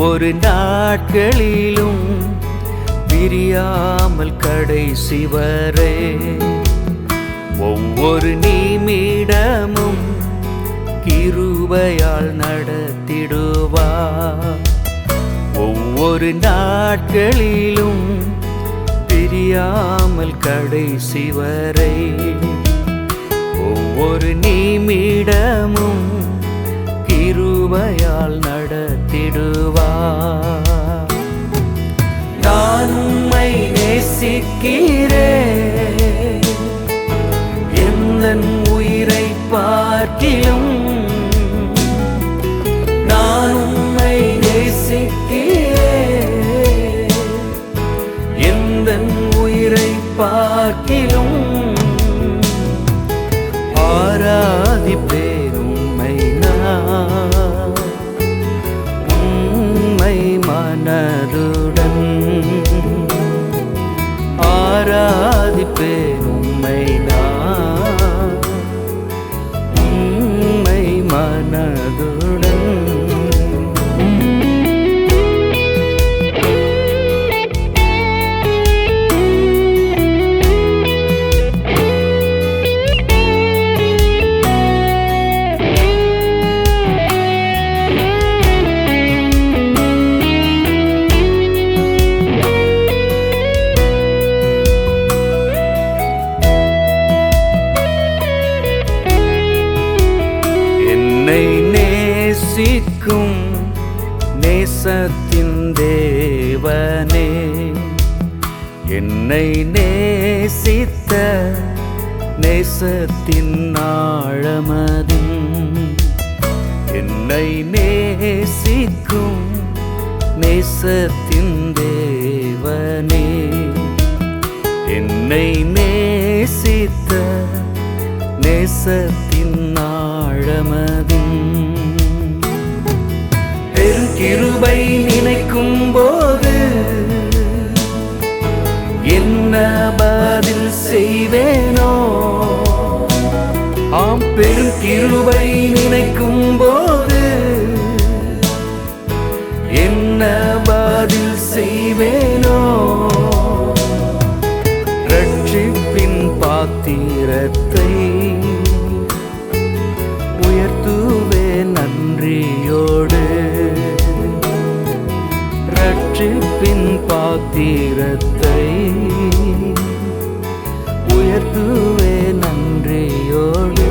ஒரு நாட்களிலும் பிரியாமல் கடைசி வரே ஒவ்வொரு நிமிடமும் கிருபையால் நடத்திடுவார் ஒவ்வொரு நாட்களிலும் பிரியாமல் கடைசி வரை ஒவ்வொரு நிமிடமும் கிருபையால் நடத்திடுவார் நான் உம்மை நேசிக்கிறேன் எந்தன் உயிரை பார்க்கிலும் நான் உம்மை நேசிக்கிறேன் எந்தன் உயிரை பார்க்கிலும் ஆராதிப்ப ஆராதிப்பேன் உம்மை என்னை நேசித்த நேசத்தின் ஆழமதும் என்னை நேசிக்கும் நேசத்தின் தேவனே. என்னை நேசித்த நேசத்தின் ஆழமதும் பெருங்கிருபை நினைக்கும் போது கிருபை நினைக்கும் போது என்ன பதில் செய்வேனோ? ரட்சிப்பின் பாத்திரத்தை உயர்த்துவே நன்றியோடு. ரட்சிப்பின் பாத்திரத்தை உயர்த்துவே நன்றியோடு.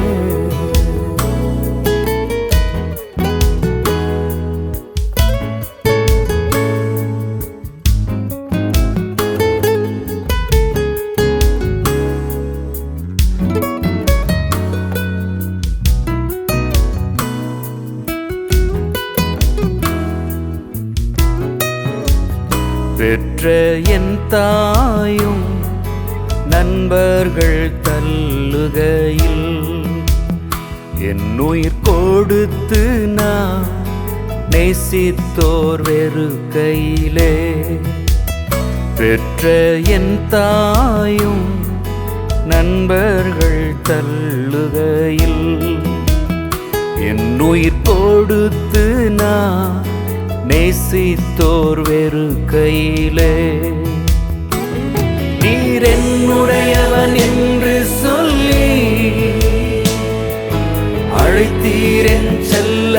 பெற்ற என் தாயும் நண்பர்கள் தள்ளுகையில் என் உயிர் கொடுத்து நான் நேசித்தோர் வெறுக்கையிலே. பெற்ற என் தாயும் நண்பர்கள் தள்ளுகையில் என் உயிர் கொடுத்து நான் நேசித்தோர் வெறு கையிலே. நீர் என்னுடையவன் என்று சொல்லி அழைத்தீரன் செல்ல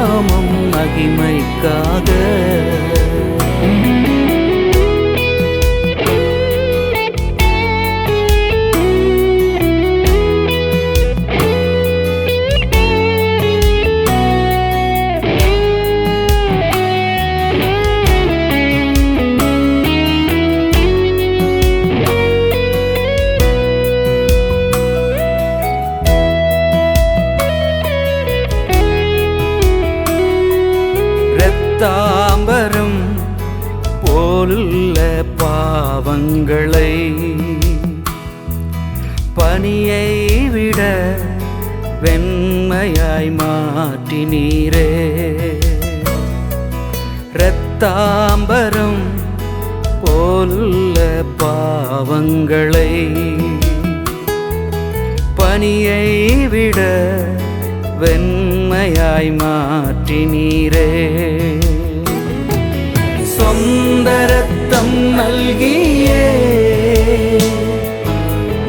நாமம் மகிமைக்காக. சொல்ல பாவங்களை பனியை விட வெண்மையாய் மாற்றினீரே. ரத்தாம்பரம் போல்ல பாவங்களை பனியை விட வெண்மையாய் மாற்றினீரே. ரத்தம் நல்கியே.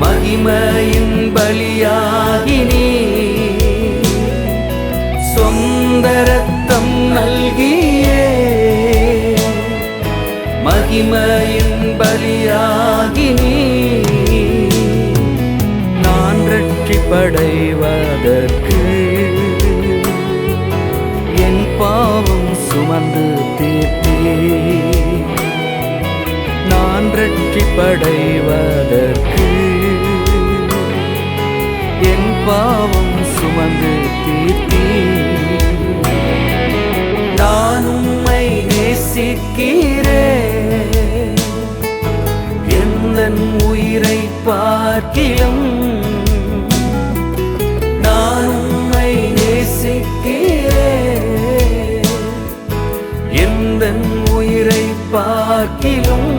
மகிமையின் பலியாகினி சொந்த ரத்தம் நல்கியே. மகிமையின் பலியாகினி நான் ரட்சிப்படைவதற்கு என் பாவம் சுமந்து தீர்த்தே. நான் ரட்சிப்படைவதற்கு என் பாவம் சுமந்து தீர்த்தே நான் உம்மை நேசிக்கிறேன். எந்த உயிரை பார்க்கிலும் நான் உம்மை நேசிக்கிறேன். எந்தன் உயிரை பார்க்கிலும்